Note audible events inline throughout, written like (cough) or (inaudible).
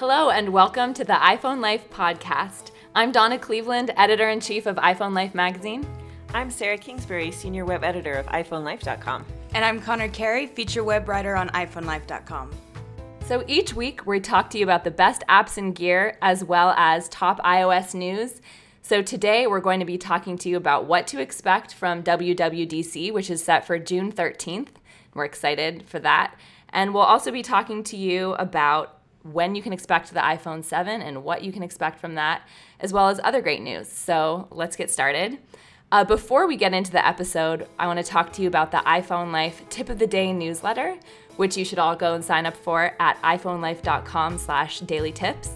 Hello, and welcome to the iPhone Life podcast. I'm Donna Cleveland, editor in chief of iPhone Life magazine. I'm Sarah Kingsbury, senior web editor of iPhoneLife.com. And I'm Connor Carey, feature web writer on iPhoneLife.com. So each week, we talk to you about the best apps and gear, as well as top iOS news. So today, we're going to be talking to you about what to expect from WWDC, which is set for June 13th. We're excited for that. And we'll also be talking to you about when you can expect the iPhone 7 and what you can expect from that, as well as other great news. So let's get started. Uh, before we get into the episode, I want to talk to you about the iPhone Life Tip of the Day newsletter, which you should all go and sign up for at iPhoneLife.com slash daily tips.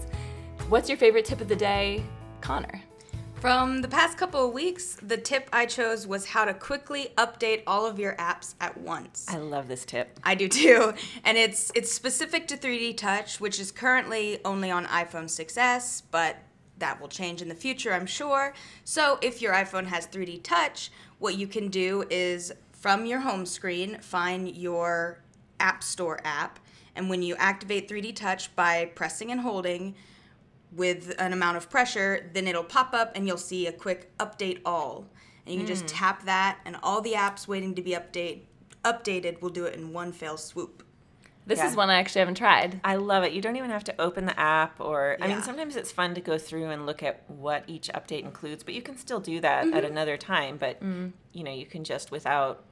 What's your favorite tip of the day, Connor? From the past couple of weeks, the tip I chose was how to quickly update all of your apps at once. I love this tip. I do too. (laughs) And it's it's specific to 3D Touch, which is currently only on iPhone 6s, but that will change in the future, I'm sure. So, if your iPhone has 3D Touch, what you can do is from your home screen, find your App Store app, and when you activate 3D Touch by pressing and holding, with an amount of pressure, then it'll pop up and you'll see a quick update all. And you can mm. just tap that and all the apps waiting to be update updated will do it in one fell swoop. This yeah. is one I actually haven't tried. I love it. You don't even have to open the app or yeah. I mean sometimes it's fun to go through and look at what each update includes, but you can still do that mm-hmm. at another time, but mm. you know, you can just without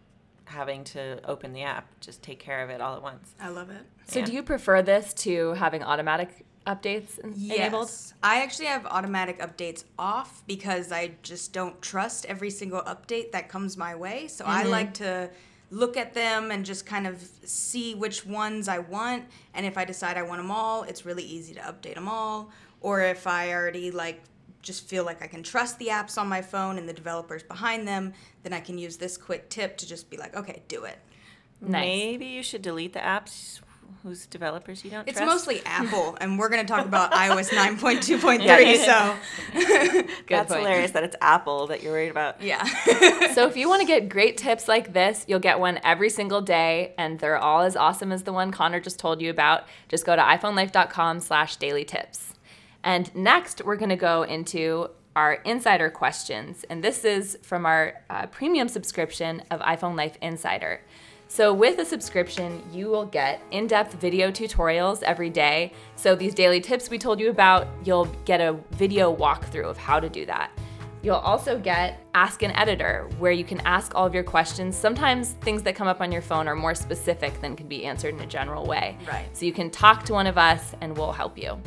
having to open the app, just take care of it all at once. I love it. So yeah. do you prefer this to having automatic updates yes. enabled? I actually have automatic updates off because I just don't trust every single update that comes my way. So mm-hmm. I like to look at them and just kind of see which ones I want. And if I decide I want them all, it's really easy to update them all. Or if I already like just feel like I can trust the apps on my phone and the developers behind them, then I can use this quick tip to just be like, okay, do it. Nice. Maybe you should delete the apps whose developers you don't it's trust? mostly Apple, and we're going to talk about (laughs) iOS 9.2.3. Yeah. So (laughs) (laughs) that's point. hilarious that it's Apple that you're worried about. Yeah. so if you want to get great tips like this, you'll get one every single day, and they're all as awesome as the one Connor just told you about. Just go to iPhoneLife.com/slash daily tips. And next, we're going to go into our insider questions, and this is from our uh, premium subscription of iPhone Life Insider. So, with a subscription, you will get in depth video tutorials every day. So, these daily tips we told you about, you'll get a video walkthrough of how to do that. You'll also get Ask an Editor, where you can ask all of your questions. Sometimes things that come up on your phone are more specific than can be answered in a general way. Right. So, you can talk to one of us and we'll help you.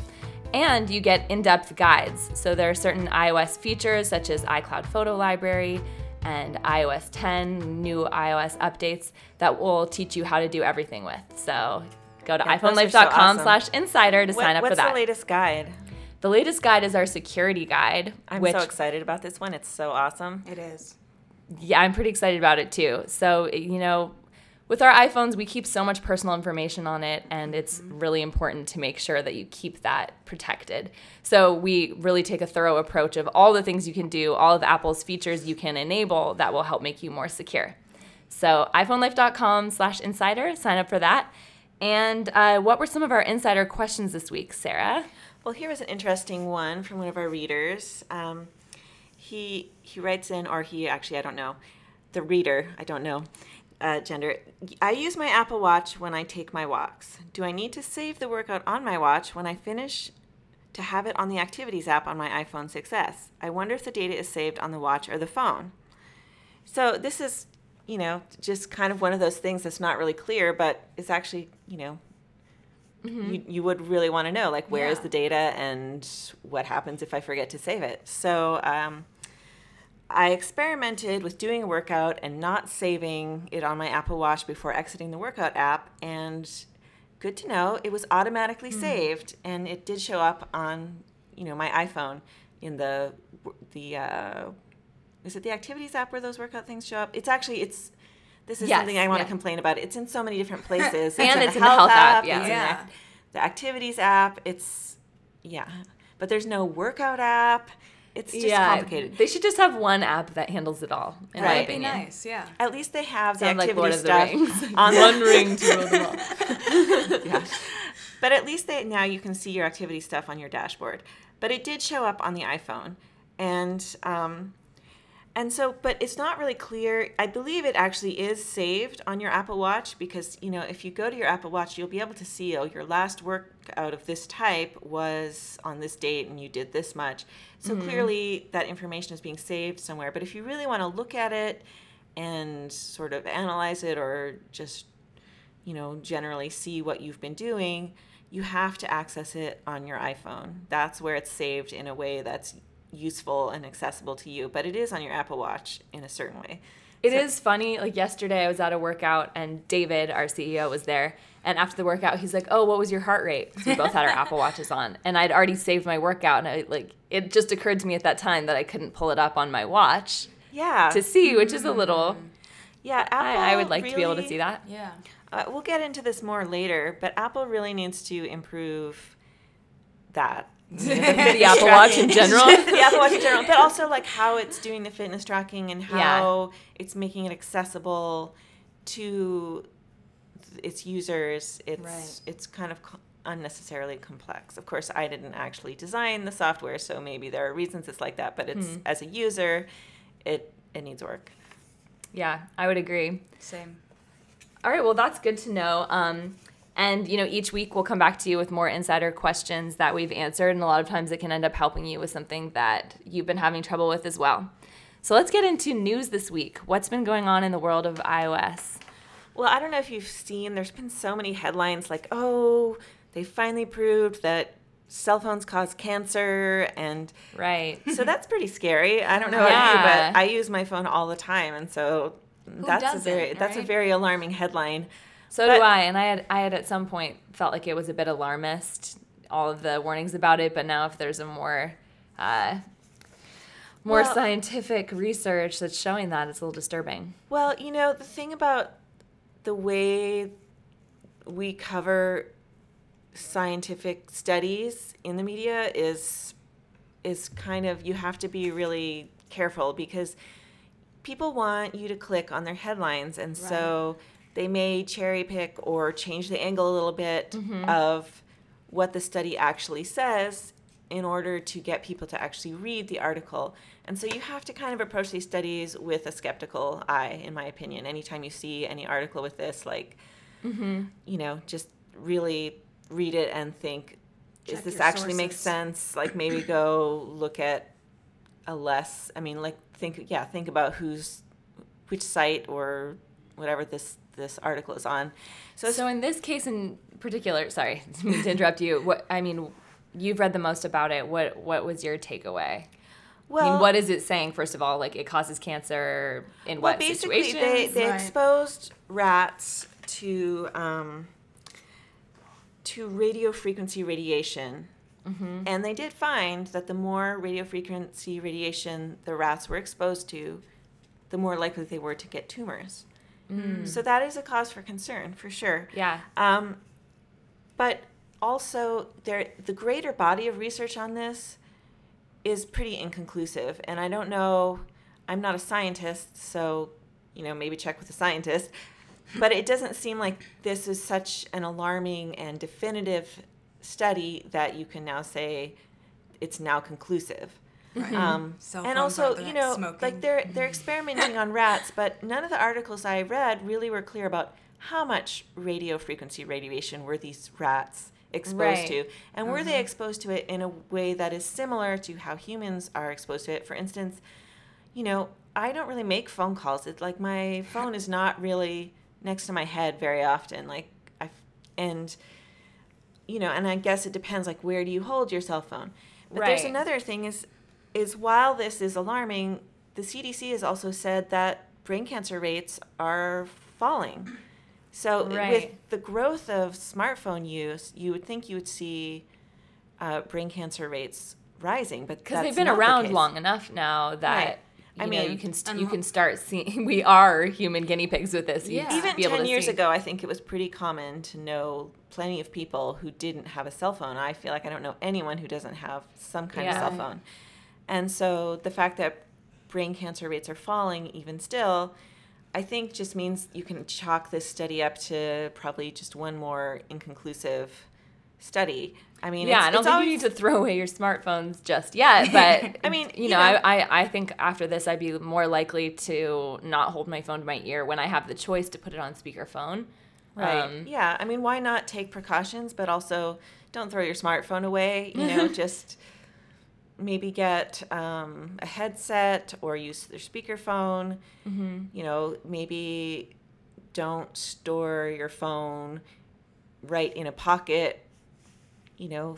And you get in depth guides. So, there are certain iOS features such as iCloud Photo Library and iOS 10, new iOS updates that will teach you how to do everything with. So go to yeah, iPhoneLife.com so slash insider to what, sign up for that. What's the latest guide? The latest guide is our security guide. I'm which, so excited about this one. It's so awesome. It is. Yeah, I'm pretty excited about it too. So, you know, with our iPhones, we keep so much personal information on it, and it's really important to make sure that you keep that protected. So we really take a thorough approach of all the things you can do, all of Apple's features you can enable that will help make you more secure. So iPhoneLife.com slash insider, sign up for that. And uh, what were some of our insider questions this week, Sarah? Well, here was an interesting one from one of our readers. Um, he he writes in, or he actually, I don't know, the reader, I don't know uh, gender. I use my Apple Watch when I take my walks. Do I need to save the workout on my watch when I finish to have it on the Activities app on my iPhone 6s? I wonder if the data is saved on the watch or the phone. So this is, you know, just kind of one of those things that's not really clear, but it's actually, you know, mm-hmm. you, you would really want to know, like, where yeah. is the data and what happens if I forget to save it. So, um, I experimented with doing a workout and not saving it on my Apple Watch before exiting the workout app, and good to know it was automatically mm. saved, and it did show up on you know my iPhone in the the uh, is it the Activities app where those workout things show up? It's actually it's this is yes, something I want yeah. to complain about. It's in so many different (laughs) places. and it's, in, the health, app, app yeah. yeah. The, the Activities app. It's yeah, but there's no workout app it's just yeah, complicated. They should just have one app that handles it all. In right. my opinion. nice, yeah. At least they have the activity like stuff the (laughs) on one ring to rule them all. (laughs) yeah. but at least they, now you can see your activity stuff on your dashboard. But it did show up on the iPhone, and um, and so, but it's not really clear. I believe it actually is saved on your Apple Watch because, you know, if you go to your Apple Watch, you'll be able to see, oh, your last workout of this type was on this date and you did this much. So mm-hmm. clearly that information is being saved somewhere. But if you really want to look at it and sort of analyze it or just, you know, generally see what you've been doing, you have to access it on your iPhone. That's where it's saved in a way that's useful and accessible to you, but it is on your Apple Watch in a certain way. It so, is funny. Like yesterday, I was at a workout and David, our CEO, was there. And after the workout, he's like, "Oh, what was your heart rate?" So we both had our (laughs) Apple Watches on, and I'd already saved my workout, and I like it just occurred to me at that time that I couldn't pull it up on my watch. Yeah. To see, which is a little. Mm. Yeah, Apple. I, I would like really, to be able to see that. Yeah. Uh, we'll get into this more later, but Apple really needs to improve that the Apple Watch in general. (laughs) the Apple Watch in general, but also like how it's doing the fitness tracking and how yeah. it's making it accessible to its users. It's right. it's kind of unnecessarily complex. Of course, I didn't actually design the software, so maybe there are reasons it's like that. But it's hmm. as a user, it it needs work. Yeah, I would agree. Same. All right, well, that's good to know. Um, and you know, each week we'll come back to you with more insider questions that we've answered, and a lot of times it can end up helping you with something that you've been having trouble with as well. So let's get into news this week. What's been going on in the world of iOS? Well, I don't know if you've seen, there's been so many headlines like, oh, they finally proved that cell phones cause cancer and right (laughs) so that's pretty scary i don't know yeah. about you but i use my phone all the time and so Who that's a very right? that's a very alarming headline so but, do I, and I had I had at some point felt like it was a bit alarmist, all of the warnings about it. But now, if there's a more uh, more well, scientific research that's showing that, it's a little disturbing. Well, you know, the thing about the way we cover scientific studies in the media is is kind of you have to be really careful because people want you to click on their headlines and right. so they may cherry pick or change the angle a little bit mm-hmm. of what the study actually says in order to get people to actually read the article. And so you have to kind of approach these studies with a skeptical eye, in my opinion. Anytime you see any article with this, like, mm-hmm. you know, just really read it and think, Check is this actually sources. make sense? Like, (clears throat) maybe go look at a less, I mean, like, think, yeah, think about who's, which site or whatever this this article is on. So, so in this case in particular, sorry (laughs) to interrupt you. What I mean, you've read the most about it. What what was your takeaway? Well, I mean, what is it saying? First of all, like it causes cancer in well, what basically situations? they they right. exposed rats to um, to radio frequency radiation. Mm-hmm. And they did find that the more radio frequency radiation the rats were exposed to, the more likely they were to get tumors. Mm. So that is a cause for concern for sure. Yeah. Um, but also, there the greater body of research on this is pretty inconclusive, and I don't know. I'm not a scientist, so you know maybe check with a scientist. But it doesn't seem like this is such an alarming and definitive study that you can now say it's now conclusive. Right. Um, and also, you know, smoking. like they're they're experimenting on rats, but none of the articles I read really were clear about how much radio frequency radiation were these rats exposed right. to, and were mm-hmm. they exposed to it in a way that is similar to how humans are exposed to it. For instance, you know, I don't really make phone calls. It's like my phone is not really next to my head very often. Like I and you know, and I guess it depends. Like where do you hold your cell phone? But right. there's another thing is is while this is alarming, the CDC has also said that brain cancer rates are falling. So right. with the growth of smartphone use, you would think you would see uh, brain cancer rates rising, but because they've been around the long enough now that. Right. You I know, mean, you can st- you can start seeing. (laughs) We are human guinea pigs with this. Yeah. Even ten years see. ago, I think it was pretty common to know plenty of people who didn't have a cell phone. I feel like I don't know anyone who doesn't have some kind yeah. of cell phone. And so the fact that brain cancer rates are falling even still, I think just means you can chalk this study up to probably just one more inconclusive study. I mean, Yeah, it's, I don't it's think always, you need to throw away your smartphones just yet, (laughs) but I mean, you you know, know- I, I, I think after this, I'd be more likely to not hold my phone to my ear when I have the choice to put it on speakerphone. Right. Um, yeah. I mean, why not take precautions, but also don't throw your smartphone away. You know, (laughs) just maybe get um, a headset or use their speakerphone. Mm-hmm. You know, maybe don't store your phone right in a pocket. You know,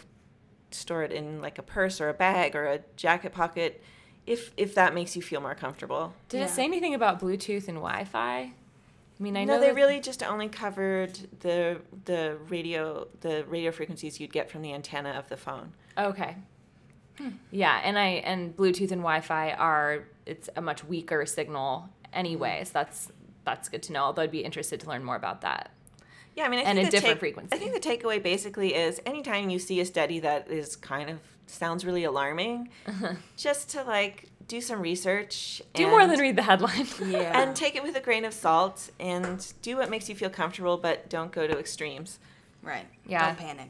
store it in like a purse or a bag or a jacket pocket, if if that makes you feel more comfortable. Did Yeah. it say anything about Bluetooth and Wi-Fi? I mean, I know they really just only covered the the radio the radio frequencies you'd get from the antenna of the phone. Okay. Hmm. Yeah, and I and Bluetooth and Wi-Fi are it's a much weaker signal anyway, hmm. so that's that's good to know. Although I'd be interested to learn more about that. Yeah, I mean, I And think a different take- frequency. I think the takeaway basically is anytime you see a study that is kind of sounds really alarming, (laughs) just to like do some research. Do more than read the headline. (laughs) Yeah. and take it with a grain of salt and do what makes you feel comfortable, but don't go to extremes. right. Yeah. Don't panic.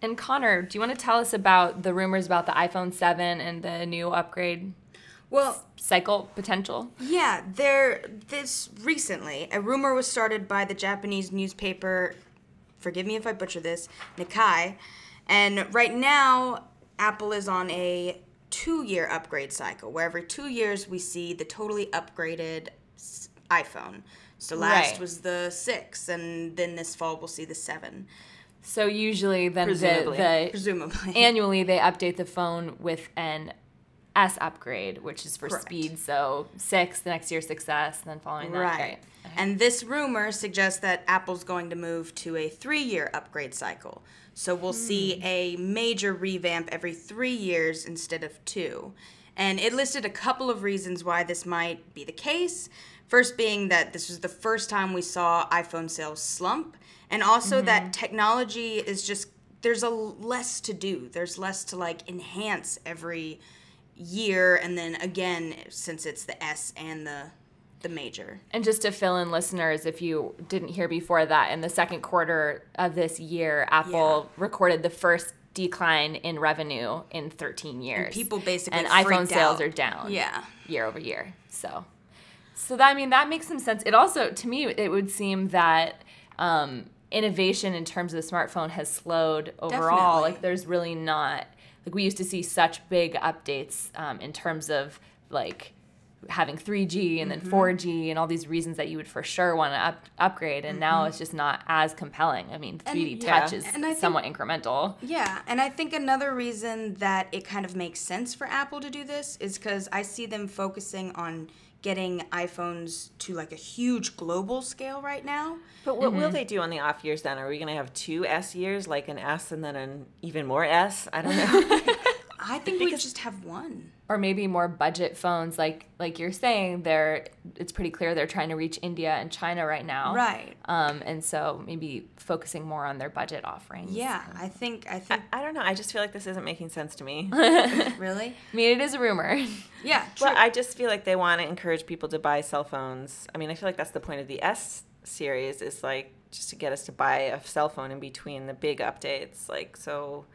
And Connor, do you want to tell us about the rumors about the iPhone 7 and the new upgrade Well, cycle potential? Yeah, there. This recently, a rumor was started by the Japanese newspaper. Forgive me if I butcher this, Nikkei, and right now Apple is on a two-year upgrade cycle, where every two years we see the totally upgraded iPhone. So last Right. was the six, and then this fall we'll see the seven, So usually then the, Presumably. the presumably. (laughs) annually they update the phone with an S upgrade, which is for Correct. speed. So six, the next year 6s, and then following that. Right. Right. And this rumor suggests that Apple's going to move to a three year upgrade cycle. So we'll see hmm. a major revamp every three years instead of two. And it listed a couple of reasons why this might be the case. First, being that this was the first time we saw iPhone sales slump, and also that mm-hmm. technology is just, there's a less to do. There's less to like enhance every year, and then again, since it's the S and the the major. And just to fill in listeners, if you didn't hear before that, in the second quarter of this year, Apple recorded the first decline in revenue in 13 years. people basically and iPhone sales out. are down. Yeah. year over year. So, so that I mean that makes some sense. It also to me it would seem that um, innovation in terms of the smartphone has slowed overall. Definitely. Like there's really not like we used to see such big updates um, in terms of like having 3G and then Mm-hmm. 4G and all these reasons that you would for sure want to up, upgrade and now it's just not as compelling. I mean, 3D yeah. touch is Mm-hmm. And I think- somewhat incremental. Yeah, and I think another reason that it kind of makes sense for Apple to do this is because I see them focusing on getting iPhones to like a huge global scale right now. But what will mm-hmm. they do on the off years then? Are we going to have two S years, like an S and then an even more S? I don't know. (laughs) I think we just have one. Or maybe more budget phones like like you're saying they're it's pretty clear they're trying to reach India and China right now. Right. Um and so maybe focusing more on their budget offerings. Yeah, I think I think I don't know. I just feel like this isn't making sense to me. (laughs) (laughs) really. I mean it is a rumor. (laughs) Yeah, true. Well, I just feel like they want to encourage people to buy cell phones. I mean, I feel like that's the point of the S series is like just to get us to buy a cell phone in between the big updates. Like, so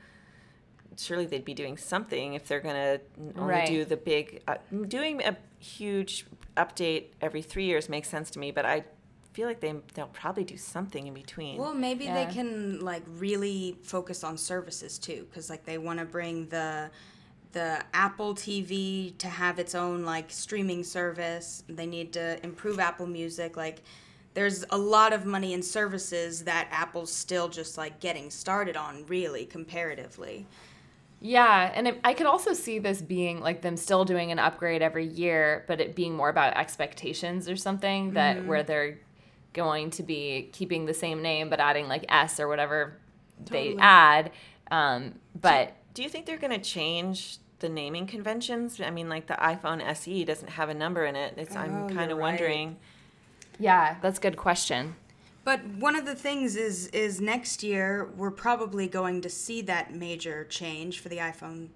surely they'd be doing something if they're going to only Right. do the big. Uh, doing a huge update every three years makes sense to me, but I feel like they they'll probably do something in between. Well, maybe Yeah. they can like really focus on services too, because like they want to bring the the Apple TV to have its own like streaming service. They need to improve Apple Music. Like, there's a lot of money in services that Apple's still just like getting started on, really comparatively. Yeah, and it, I could also see this being like them still doing an upgrade every year, but it being more about expectations or something that Mm-hmm. where they're going to be keeping the same name but adding like S or whatever they add. Um, but Do you think they're going to change the naming conventions? I mean, like the iPhone SE doesn't have a number in it. It's, Oh, I'm kind you're of right. wondering. yeah, that's a good question. But one of the things is is next year we're probably going to see that major change for the iPhone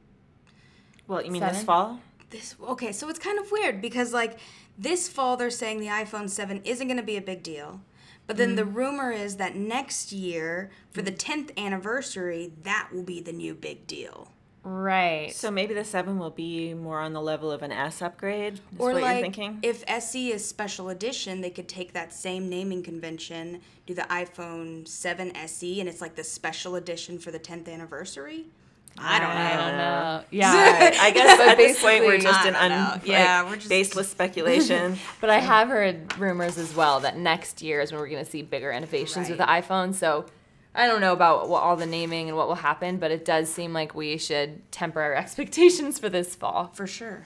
Well, you mean this fall? this okay so it's kind of weird because like this fall they're saying the iphone 7 isn't going to be a big deal But then the mm. rumor is that next year, for the mm. 10th anniversary, that will be the new big deal. Right. So maybe the seven will be more on the level of an S upgrade. Is or what like you're thinking? if SE is special edition, they could take that same naming convention, do the iPhone 7 SE, and it's like the special edition for the 10th anniversary. I don't know. I don't know. Yeah. Alright, (laughs) I guess at this point we're just I in un, know. like, Yeah, we're just- baseless speculation. (laughs) But I have heard rumors as well that next year is when we're going to see bigger innovations with the iPhone. So I don't know about what, all the naming and what will happen, but it does seem like we should temper our (laughs) expectations for this fall, For sure.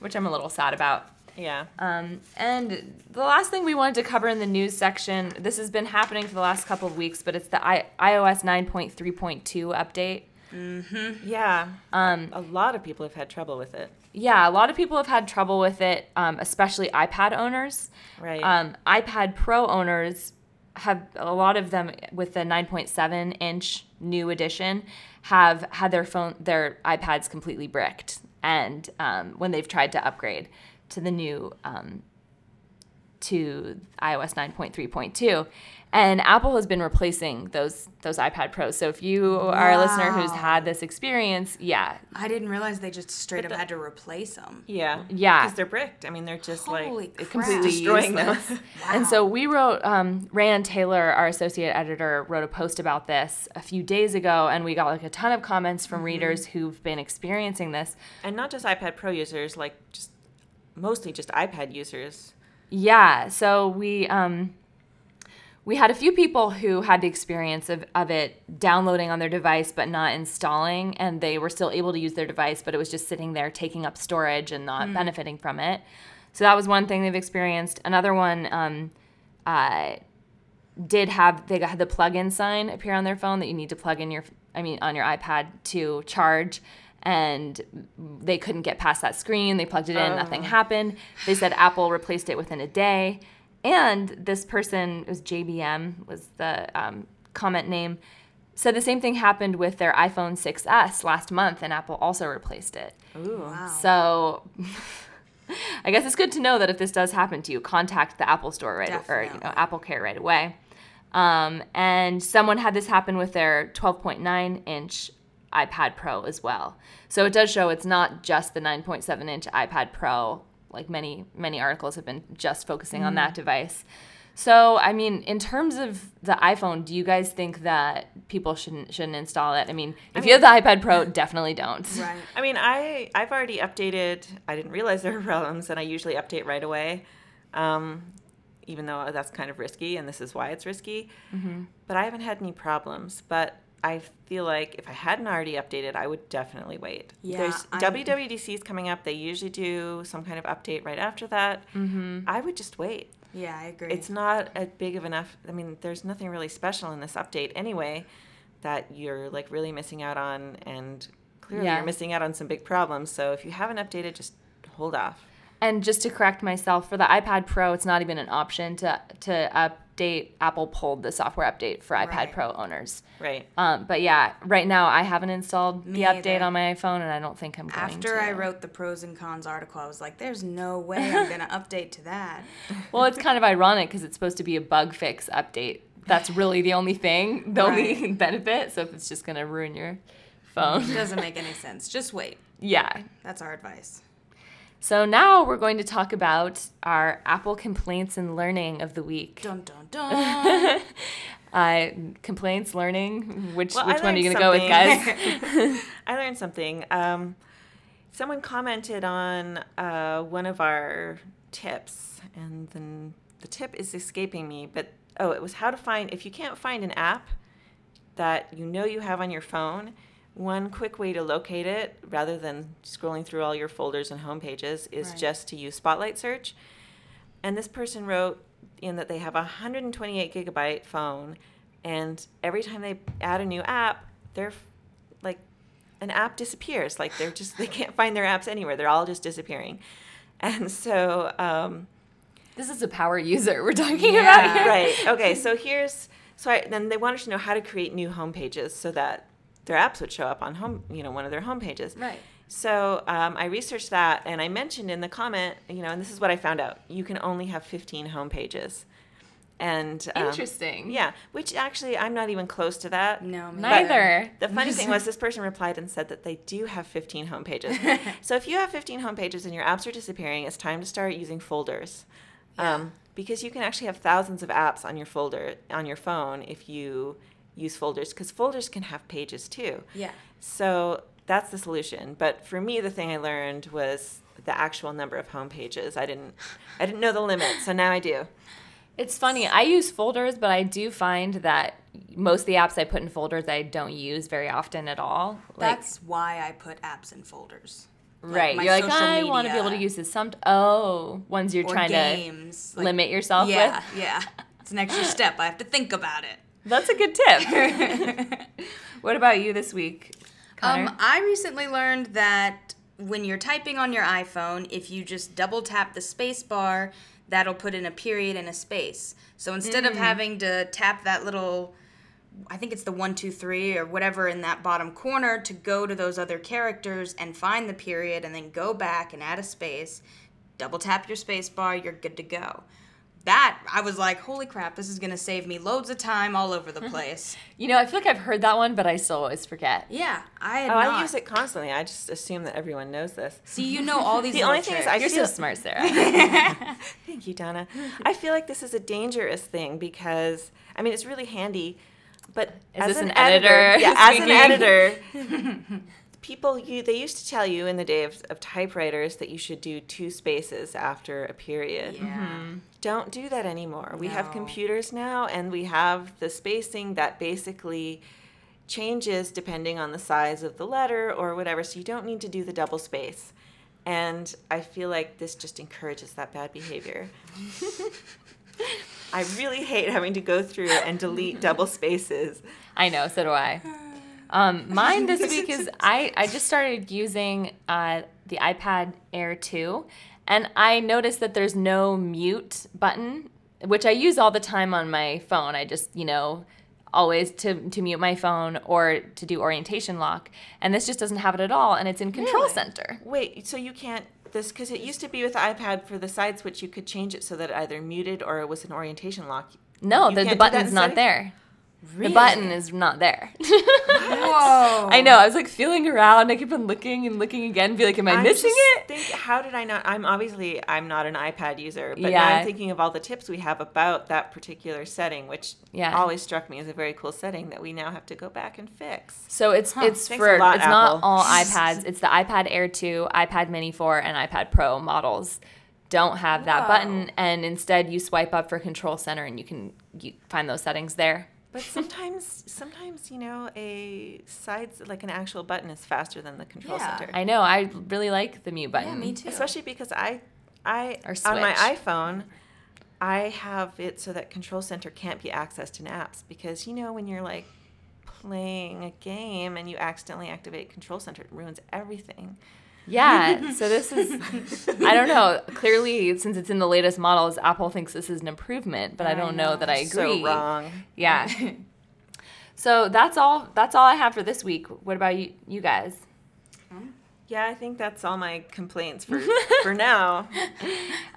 which I'm a little sad about. yeah. Um, and the last thing we wanted to cover in the news section, this has been happening for the last couple of weeks, but it's the I- iOS 9.3.2 update. Mm-hmm. Yeah. Um, A lot of people have had trouble with it. yeah, a lot of people have had trouble with it, um, especially iPad owners. Right. Um, iPad Pro owners have a lot of them with the 9.7 inch new edition have had their phone their iPads completely bricked, and um, when they've tried to upgrade to the new um, to iOS 9.3.2. And Apple has been replacing those those iPad Pros. So if you are a listener who's had this experience, yeah, I didn't realize they just straight up the- had to replace them. yeah. Yeah. Because they're bricked. I mean, they're just Holy like crap. completely destroying them. useless. (laughs) And so we wrote, um, Rheanne Taylor, our associate editor, wrote a post about this a few days ago, and we got like a ton of comments from readers who've been experiencing this. and not just iPad Pro users, like just mostly just iPad users. Yeah, so we um, we had a few people who had the experience of, of it downloading on their device but not installing, and they were still able to use their device, but it was just sitting there taking up storage and not benefiting from it. So that was one thing they've experienced. Another one um, uh, did have they had the plug-in sign appear on their phone that you need to plug in your I mean on your iPad to charge and they couldn't get past that screen. They plugged it in, nothing happened. They said Apple replaced it within a day. And this person it was JBM was the um, comment name said the same thing happened with their iPhone 6s last month and Apple also replaced it. Ooh. Wow. So (laughs) I guess it's good to know that if this does happen to you, contact the Apple Store right or you know Apple Care right away. Um, and someone had this happen with their 12.9 inch iPad Pro as well. So it does show it's not just the 9.7 inch iPad Pro. Like many many articles have been just focusing on Mm. that device. So I mean, in terms of the iPhone, do you guys think that people shouldn't shouldn't install it? I mean, if you have the iPad Pro, (laughs) definitely don't. Right. I mean, I I've already updated. I didn't realize there were problems, and I usually update right away, um, even though that's kind of risky, and this is why it's risky. But I haven't had any problems. But I feel like if I hadn't already updated, I would definitely wait. Yeah, There's I'm- WWDC is coming up. They usually do some kind of update right after that. Mm-hmm. I would just wait. Yeah, I agree. It's not a big of enough. I mean, there's nothing really special in this update anyway that you're like really missing out on, and clearly Yeah. you're missing out on some big problems. So if you haven't updated, just hold off. And just to correct myself, for the iPad Pro, it's not even an option to to update. Apple pulled the software update for iPad Right. Pro owners. Right. Um, but yeah, right now I haven't installed Me the update either. on my iPhone, and I don't think I'm going After to. After I wrote the pros and cons article, I was like, "There's no way I'm gonna (laughs) update to that." well, it's kind of (laughs) ironic because it's supposed to be a bug fix update. That's really the only thing, (laughs) the only benefit. So if it's just gonna ruin your phone, It doesn't make any sense. Just wait. yeah. That's our advice. So now we're going to talk about our Apple complaints and learning of the week. Dun dun dun. (laughs) Uh, complaints, learning. Which Well, which one are you gonna go with, guys? (laughs) I learned something. Um, someone commented on uh, one of our tips, and then the tip is escaping me. But oh, it was how to find if you can't find an app that you know you have on your phone. One quick way to locate it, rather than scrolling through all your folders and home pages, is Right. just to use Spotlight Search. And this person wrote in that they have a 128 gigabyte phone, and every time they add a new app, they're like an app disappears. Like they're just they can't find their apps anywhere. They're all just disappearing. And so, um, This is a power user we're talking Yeah. about here. right, (laughs) okay. So here's so I, then they wanted to know how to create new home pages so that their apps would show up on home, you know, one of their home pages. right. So um, I researched that, and I mentioned in the comment, you know, and this is what I found out: you can only have 15 home pages. And um, Interesting. Yeah, which actually I'm not even close to that. No, Neither. The funny thing was, (laughs) this person replied and said that they do have 15 home pages. (laughs) so if you have 15 home pages and your apps are disappearing, it's time to start using folders. Um, because you can actually have thousands of apps on your folder on your phone if you use folders. Because folders can have pages too. Yeah. So that's the solution. But for me, the thing I learned was the actual number of home pages. I didn't, I didn't know the limit, so now I do. It's funny. I use folders, but I do find that most of the apps I put in folders I don't use very often at all. Like, That's why I put apps in folders. Right. my You're like, I want to be able to use this. Some oh, ones you're trying games. to like- limit yourself Yeah, with. yeah. It's an extra (laughs) step. I have to think about it. That's a good tip. (laughs) what about you this week, Connor? Um, I recently learned that when you're typing on your iPhone, if you just double tap the space bar, that'll put in a period and a space. So instead Mm. of having to tap that little, I think it's the one, two, three, or whatever in that bottom corner to go to those other characters and find the period and then go back and add a space, double tap your space bar, you're good to go. That, I was like, holy crap, this is gonna save me loads of time all over the (laughs) place. you know, I feel like I've heard that one, but I still always forget. yeah, I had Oh, not. I use it constantly. I just assume that everyone knows this. See, you know all (laughs) these The little only thing is. I You're feel, so smart, Sarah. (laughs) Thank you, Donna. I feel like this is a dangerous thing because I mean it's really handy, but Is as this an, an editor yeah, as an editor, people you they used to tell you in the day of, of typewriters that you should do two spaces after a period. Yeah. Mm-hmm. Don't do that anymore. We have computers now, and we have the spacing that basically changes depending on the size of the letter or whatever. So you don't need to do the double space. And I feel like this just encourages that bad behavior. (laughs) I really hate having to go through and delete double spaces. I know, so do I. (laughs) Um, (laughs) mine this week is I, I just started using uh, the iPad Air 2, and I noticed that there's no mute button, which I use all the time on my phone. I just, you know, always to, to mute my phone or to do orientation lock, and this just doesn't have it at all, and it's in Control Really? Center. Wait, so you can't this because it used to be with the iPad for the side switch you could change it so that it either muted or it was an orientation lock. No, the, the button's not there. Really? The button is not there. (laughs) Whoa. I know. I was like feeling around. I keep on looking and looking again. Be like, am I I'm missing it? Think, how did I not? I'm obviously I'm not an iPad user, but now I'm thinking of all the tips we have about that particular setting, which Yeah. always struck me as a very cool setting that we now have to go back and fix. So it's it's Thanks for lot, it's not all (laughs) iPads. It's the iPad Air 2, iPad Mini 4, and iPad Pro models don't have that Whoa. button, and instead you swipe up for Control Center, and you can you find those settings there. But sometimes, sometimes you know, a sides like an actual button is faster than the control Yeah. center. I know. I really like the mute button. Yeah, me too. Especially because I, I on my iPhone, I have it so that Control Center can't be accessed in apps because you know when you're like playing a game and you accidentally activate Control Center, it ruins everything. Yeah. (laughs) So this is I don't know. Clearly, since it's in the latest models, Apple thinks this is an improvement, but I, don't know, know. that I agree. So wrong. Yeah. (laughs) so that's all. That's all I have for this week. What about you, you guys? Yeah, I think that's all my complaints for (laughs) for now.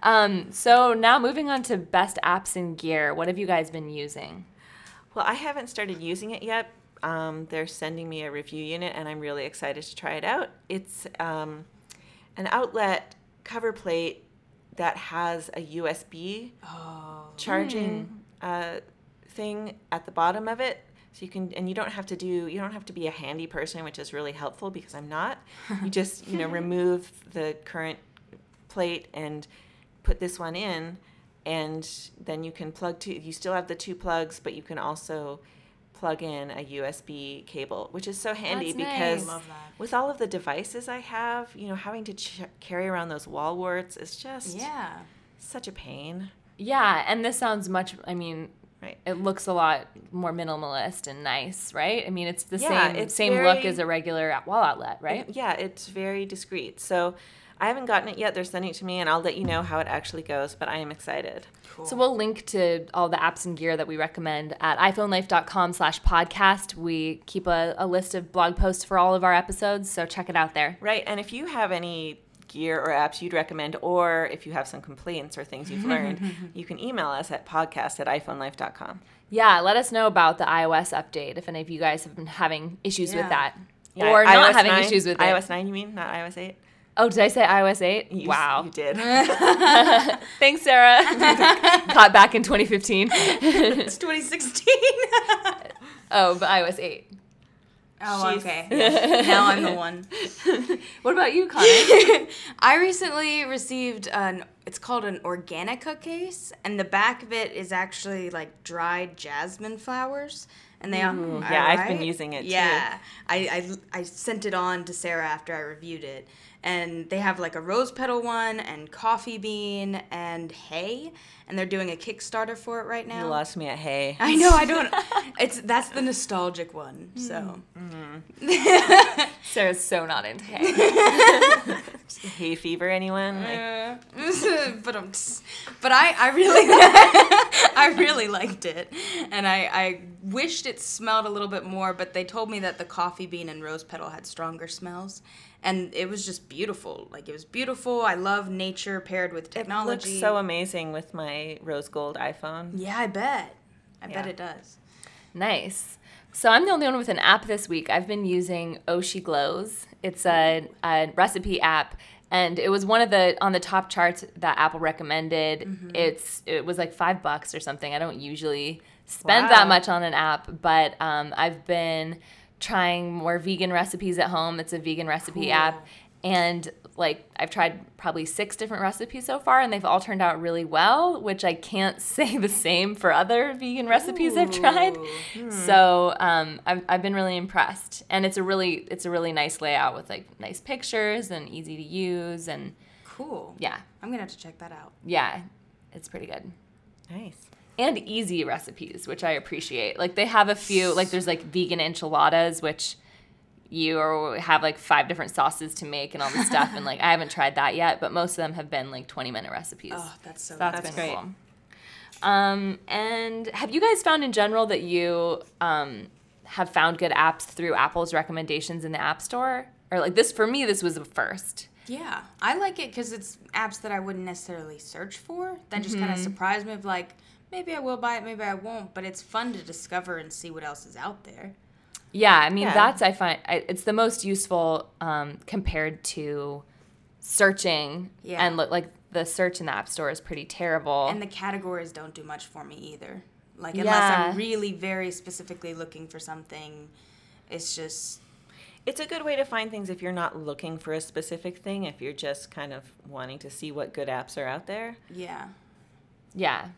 Um, so now moving on to best apps and gear. What have you guys been using? Well, I haven't started using it yet. Um, they're sending me a review unit, and I'm really excited to try it out. It's um, an outlet cover plate that has a USB Oh. charging uh, thing at the bottom of it. So you can, and you don't have to do, you don't have to be a handy person, which is really helpful because I'm not. You (laughs) just, you know, (laughs) remove the current plate and put this one in, and then you can plug two. You still have the two plugs, but you can also plug in a USB cable, which is so handy That's because nice. With all of the devices I have, you know, having to ch- carry around those wall warts is just Yeah. such a pain. Yeah, and this sounds much. I mean, Right. it looks a lot more minimalist and nice, right? I mean, it's the Yeah, same it's same look as a regular wall outlet, right? It- yeah, it's very discreet. So I haven't gotten it yet. They're sending it to me, and I'll let you know how it actually goes. But I am excited. Cool. So we'll link to all the apps and gear that we recommend at iphonelife.com slash podcast. We keep a, a list of blog posts for all of our episodes, so check it out there. Right. And if you have any gear or apps you'd recommend, or if you have some complaints or things you've learned, (laughs) you can email us at podcast at iPhonelife.com. Yeah, let us know about the iOS update if any of you guys have been having issues Yeah. with that. Yeah, or not having 9 issues with it. iOS 9, you mean? Not iOS 8? Oh, did I say iOS 8? You, wow. You did. (laughs) Thanks, Sarah. (laughs) Caught back in 2015. It's 2016. (laughs) oh, but iOS 8. oh, She's- okay. Yeah. now I'm the one. What about you, Connor? I recently received an it's called an organica case and the back of it is actually like dried jasmine flowers and they are yeah, I've been using it, too. Yeah. I, I I sent it on to Sarah after I reviewed it. And they have like a rose petal one and coffee bean and hay and they're doing a Kickstarter for it right now. you lost me at Hey. I know, I don't (laughs) (laughs) it's that's the nostalgic one. So mm-hmm. (laughs) Sarah's so not into hay. Hay fever, anyone? Like, Uh, (laughs) but I'm but I, I really (laughs) I really liked it. And I, I wished it smelled a little bit more but they told me that the coffee bean and rose petal had stronger smells. And it was just beautiful. Like it was beautiful. I love nature paired with technology it looks so amazing with my rose gold iPhone. yeah I bet. I bet it does. Nice. So I'm the only one with an app this week. I've been using Oshi Glows. It's a, a recipe app, and it was one of the on the top charts that Apple recommended. It's it was like five bucks or something. I don't usually spend Wow. that much on an app, but um, I've been trying more vegan recipes at home. It's a vegan recipe Cool. app, and like I've tried probably six different recipes so far, and they've all turned out really well. Which I can't (laughs) say the same for other vegan recipes I've tried. Ooh. So um, I've, I've been really impressed, and it's a really it's a really nice layout with like nice pictures and easy to use, and cool yeah, I'm gonna have to check that out yeah, it's pretty good Nice. and easy recipes, which I appreciate. Like they have a few like there's like vegan enchiladas, which you are, have like five different sauces to make and all this stuff, and like I haven't tried that yet, but most of them have been like 20 minute recipes. oh that's so That's That's been great. cool. Um, and have you guys found in general that you um, have found good apps through Apple's recommendations in the App Store? Or like this for me, this was the first. Yeah, I like it because it's apps that I wouldn't necessarily search for. That just kind of surprised me of like, maybe I will buy it, maybe I won't. But it's fun to discover and see what else is out there. Yeah, I mean Yeah. that's I find I, it's the most useful um, compared to searching. Yeah. And look like the search in the App Store is pretty terrible. And the categories don't do much for me either. Like unless Yeah. I'm really very specifically looking for something, it's just It's a good way to find things if you're not looking for a specific thing, if you're just kind of wanting to see what good apps are out there. yeah. Yeah.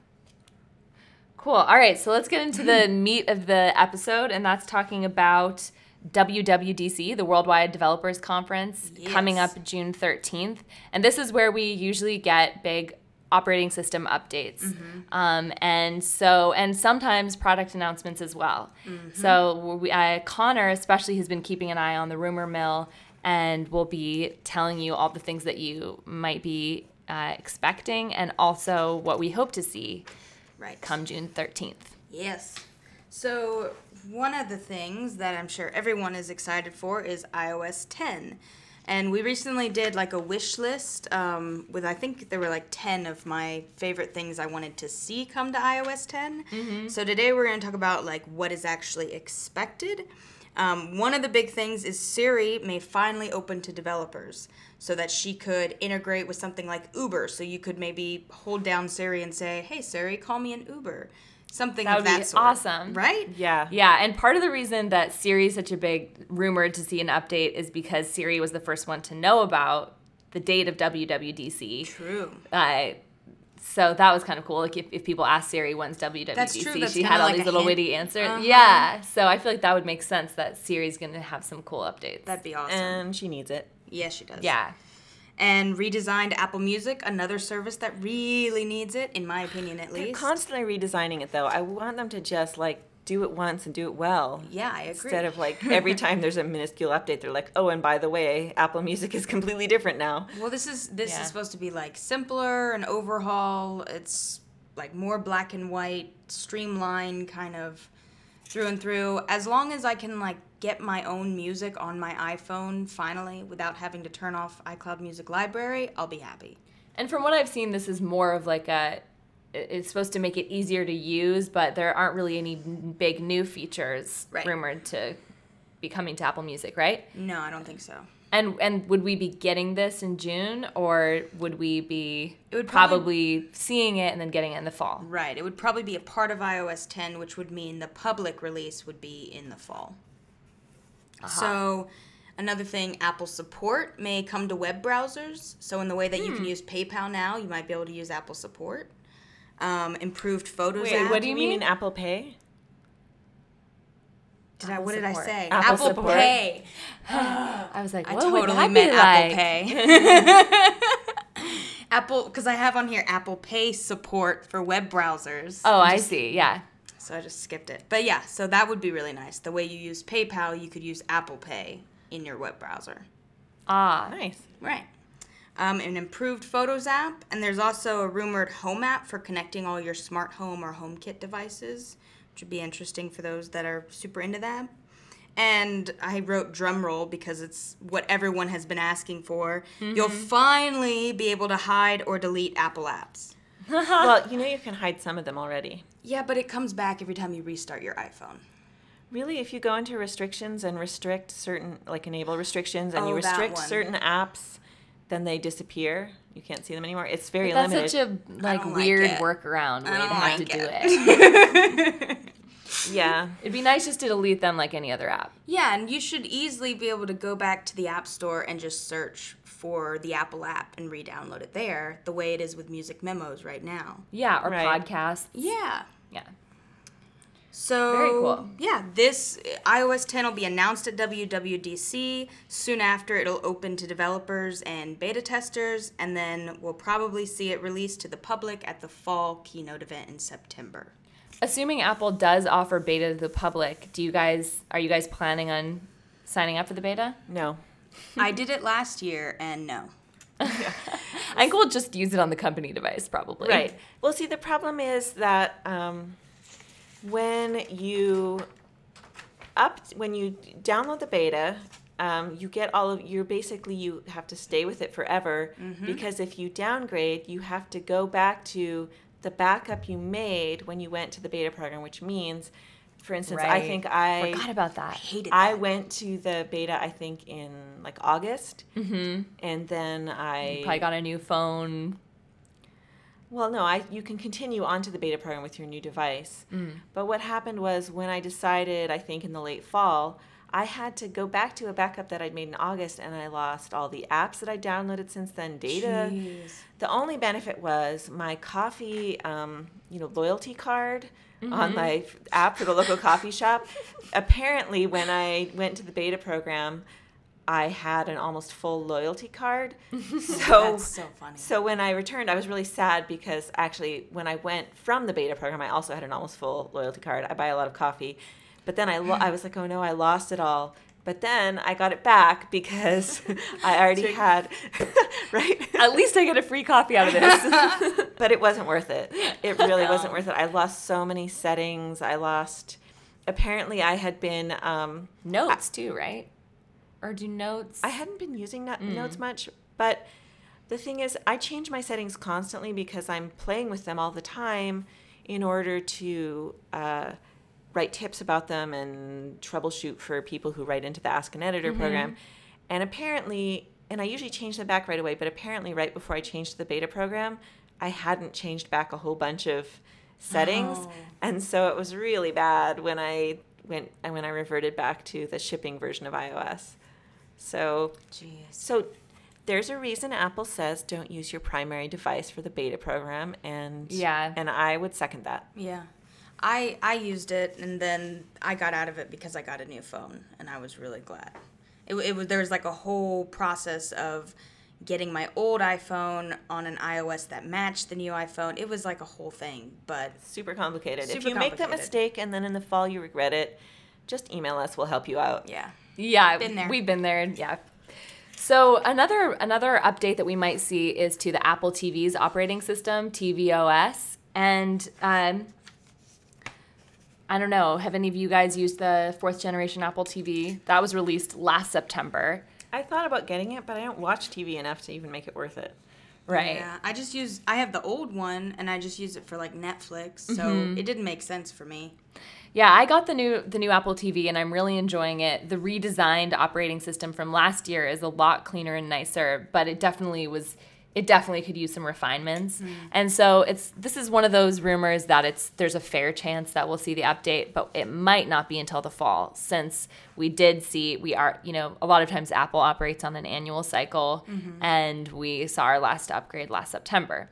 Cool. All right, so let's get into the (laughs) meat of the episode, and that's talking about WWDC, the Worldwide Developers Conference, coming up June 13th. And this is where we usually get big operating system updates. Um, and so, and sometimes product announcements as well. So, we, uh, Connor, especially, has been keeping an eye on the rumor mill and will be telling you all the things that you might be uh, expecting and also what we hope to see Right. come June 13th. Yes. So, one of the things that I'm sure everyone is excited for is iOS 10. And we recently did like a wish list um, with, I think there were like 10 of my favorite things I wanted to see come to iOS 10. So, today we're going to talk about like what is actually expected. Um, one of the big things is Siri may finally open to developers so that she could integrate with something like Uber. So you could maybe hold down Siri and say, "Hey Siri, call me an Uber," something That of would be sort. awesome. right? Yeah. Yeah, and part of the reason that Siri is such a big rumored to see an update is because Siri was the first one to know about the date of WWDC. True. Uh, so that was kind of cool. Like if, if people ask Siri when's WWDC, That's true. That's she had all like these little hint. witty answers. Uh-huh. Yeah, so I feel like that would make sense that Siri's going to have some cool updates. That'd be awesome. And she needs it. Yes, she does. yeah. And redesigned Apple Music, another service that really needs it, in my opinion, at least. They're least. constantly redesigning it though. I want them to just like do it once and do it well. yeah, I agree. Instead of like (laughs) every time there's a minuscule update, they're like, oh, and by the way, Apple Music is completely different now. Well, this is this Yeah. is supposed to be like simpler, an overhaul. It's like more black and white, streamlined kind of through and through. As long as I can like get my own music on my iPhone finally without having to turn off iCloud Music Library, I'll be happy. And from what I've seen, this is more of like a. It's supposed to make it easier to use, but there aren't really any big new features Right. rumored to be coming to Apple Music, right? No, I don't think so. And and would we be getting this in June, or would we be It would probably, probably- seeing it and then getting it in the fall? Right. It would probably be a part of iOS 10, which would mean the public release would be in the fall. So, another thing, Apple support may come to web browsers. So, in the way that you can use PayPal now, you might be able to use Apple support. Um, improved Photos Wait, app. what do you you mean? mean Apple Pay? Did I, Apple what did I say? Apple Apple, support. Pay. (sighs) I was like, I what would totally that meant be Apple like? (laughs) Pay. Apple, because I have on here Apple Pay support for web browsers. Oh, I see. Yeah. So I just skipped it. But yeah, so that would be really nice. The way you use PayPal, you could use Apple Pay in your web browser. Ah, Nice. Right. Um, an improved Photos app, and there's also a rumored Home app for connecting all your smart home or HomeKit devices, which would be interesting for those that are super into that. And I wrote drumroll because it's what everyone has been asking for. You'll mm-hmm. finally be able to hide or delete Apple apps. (laughs) well, you know you can hide some of them already. Yeah, but it comes back every time you restart your iPhone. Really, if you go into restrictions and restrict certain, like enable restrictions, and oh, you Oh, that restrict certain apps, then they disappear. You can't see them anymore. It's very that's limited. That's such a like don't like weird workaround way to have like to do it. it. (laughs) yeah. It'd be nice just to delete them like any other app. Yeah, and you should easily be able to go back to the App Store and just search for the Apple app and re download it there, the way it is with Music Memos right now. Yeah, or Right. podcasts. Yeah. Yeah. So, Very cool. Yeah, this iOS 10 will be announced at WWDC. Soon after, it'll open to developers and beta testers, and then we'll probably see it released to the public at the fall keynote event in September. Assuming Apple does offer beta to the public, do you guys are you guys planning on signing up for the beta? No. I did it last year, and no. I think we'll just use it on the company device probably. Right. Well, see, the problem is that um, when you up when you download the beta, um, you get all of you're basically you have to stay with it forever because if you downgrade, you have to go back to the backup you made when you went to the beta program, which means, for instance, I think I Forgot about that. I Hated I that. went to the beta I think in like August, mm-hmm. and then I Probably got a new phone. Well, no, I you can continue onto the beta program with your new device. But what happened was when I decided, I think in the late fall, I had to go back to a backup that I'd made in August, and I lost all the apps that I downloaded since then, data. Jeez. The only benefit was my coffee, um, you know, loyalty card on my app for the local coffee shop. (laughs) Apparently, when I went to the beta program, I had an almost full loyalty card. (laughs) So That's so funny. so when I returned, I was really sad because actually, when I went from the beta program, I also had an almost full loyalty card. I buy a lot of coffee, but then I lo- I was like, oh no, I lost it all. But then I got it back because (laughs) (laughs) I already had, right? At least I get a free coffee out of this. but it wasn't worth it. It really wasn't worth it. I lost so many settings. I lost. Apparently, I had been. Um, notes too, right? Or do notes? I hadn't been using not- Mm. notes much, but the thing is, I change my settings constantly because I'm playing with them all the time in order to uh, write tips about them and troubleshoot for people who write into the Ask an Editor Mm-hmm. program. And apparently, and I usually change them back right away, but apparently, right before I changed the beta program, I hadn't changed back a whole bunch of settings, Oh. and so it was really bad when I went and when I reverted back to the shipping version of iOS. So Jeez. so there's a reason Apple says don't use your primary device for the beta program and Yeah. and I would second that. Yeah. I I used it and then I got out of it because I got a new phone and I was really glad. It, it was there was like a whole process of getting my old iPhone on an iOS that matched the new iPhone. It was like a whole thing, but Super complicated. if Super you make that complicated. mistake and then in the fall you regret it, just email us. We'll help you out. yeah. Yeah, Been there. we've been there. Yeah. So another another update that we might see is to the Apple TV's operating system, tvOS, and um, I don't know. Have any of you guys used the fourth generation Apple TV? That was released last September. I thought about getting it, but I don't watch TV enough to even make it worth it. Right. Yeah, I just use I have the old one and I just use it for like Netflix, so Mm-hmm. it didn't make sense for me. Yeah, I got the new the new Apple TV and I'm really enjoying it. The redesigned operating system from last year is a lot cleaner and nicer, but it definitely was it definitely could use some refinements. Mm. And so it's this is one of those rumors that it's there's a fair chance that we'll see the update, but it might not be until the fall since we did see we are, you know, a lot of times Apple operates on an annual cycle mm-hmm. and we saw our last upgrade last September.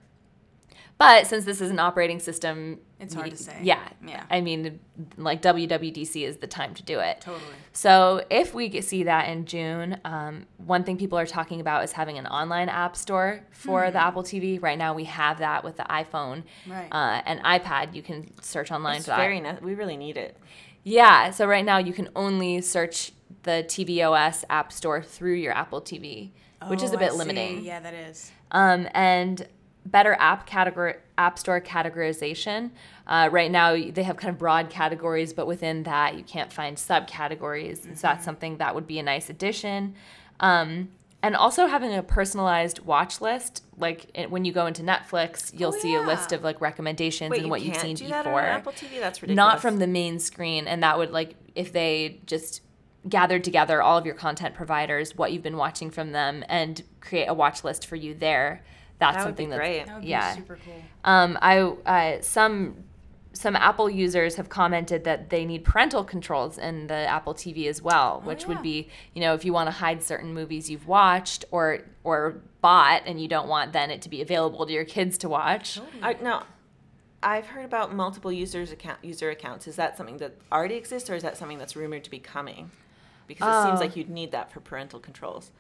But since this is an operating system, It's hard y- to say. Yeah, Yeah. I mean, like WWDC is the time to do it. Totally. So if we see that in June, um, one thing people are talking about is having an online app store for the Apple TV. Right now, we have that with the iPhone Hmm. Right. uh, and iPad. You can search online It's for that. very. Ne- we really need it. yeah. So right now, you can only search the tvOS app store through your Apple TV, which is Oh, a bit I see. limiting Yeah, that is. um, and better app category app store categorization. Uh, right now, they have kind of broad categories, but within that, you can't find subcategories. And so that's something that would be a nice addition. Um, and also having a personalized watch list, like it, when you go into Netflix, you'll Oh, see a list of like recommendations Wait, and what you've can't seen before on Apple TV? That's ridiculous. not from the main screen and that would like if they just gathered together all of your content providers what you've been watching from them and create a watch list for you there that's That something that's great. That would yeah be super cool. um i uh, some some apple users have commented that they need parental controls in the apple tv as well which yeah. would be you know if you want to hide certain movies you've watched or or bought and you don't want then it to be available to your kids to watch I, no, I've heard about multiple users account user accounts. Is that something that already exists, or is that something that's rumored to be coming? Because it seems Oh. like you'd need that for parental controls.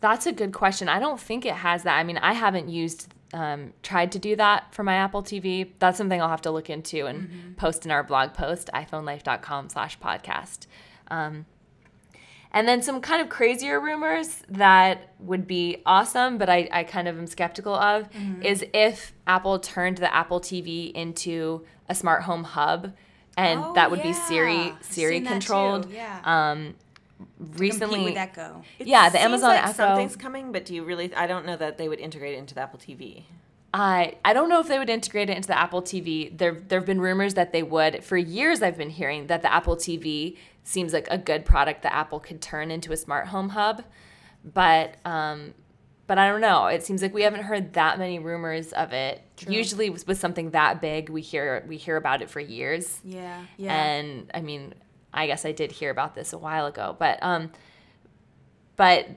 That's a good question. I don't think it has that. I mean, I haven't used, um, tried to do that for my Apple TV. That's something I'll have to look into and post in our blog post, iPhoneLife.com slash podcast. Um, and then some kind of crazier rumors that would be awesome, but I, I kind of am skeptical of, is if Apple turned the Apple TV into a smart home hub, and Oh, that would be. Siri Siri seen that too, controlled. yeah. Um, recently, with Echo. It Yeah, the seems Amazon like Echo- Something's coming, but do you really? I don't know that they would integrate it into the Apple TV. I I don't know if they would integrate it into the Apple TV. There there have been rumors that they would. For years, I've been hearing that the Apple TV seems like a good product that Apple could turn into a smart home hub, but um, but I don't know. It seems like we haven't heard that many rumors of it. Usually, with with something that big, we hear we hear about it for years. Yeah. Yeah. And I mean, I guess I did hear about this a while ago, but um, but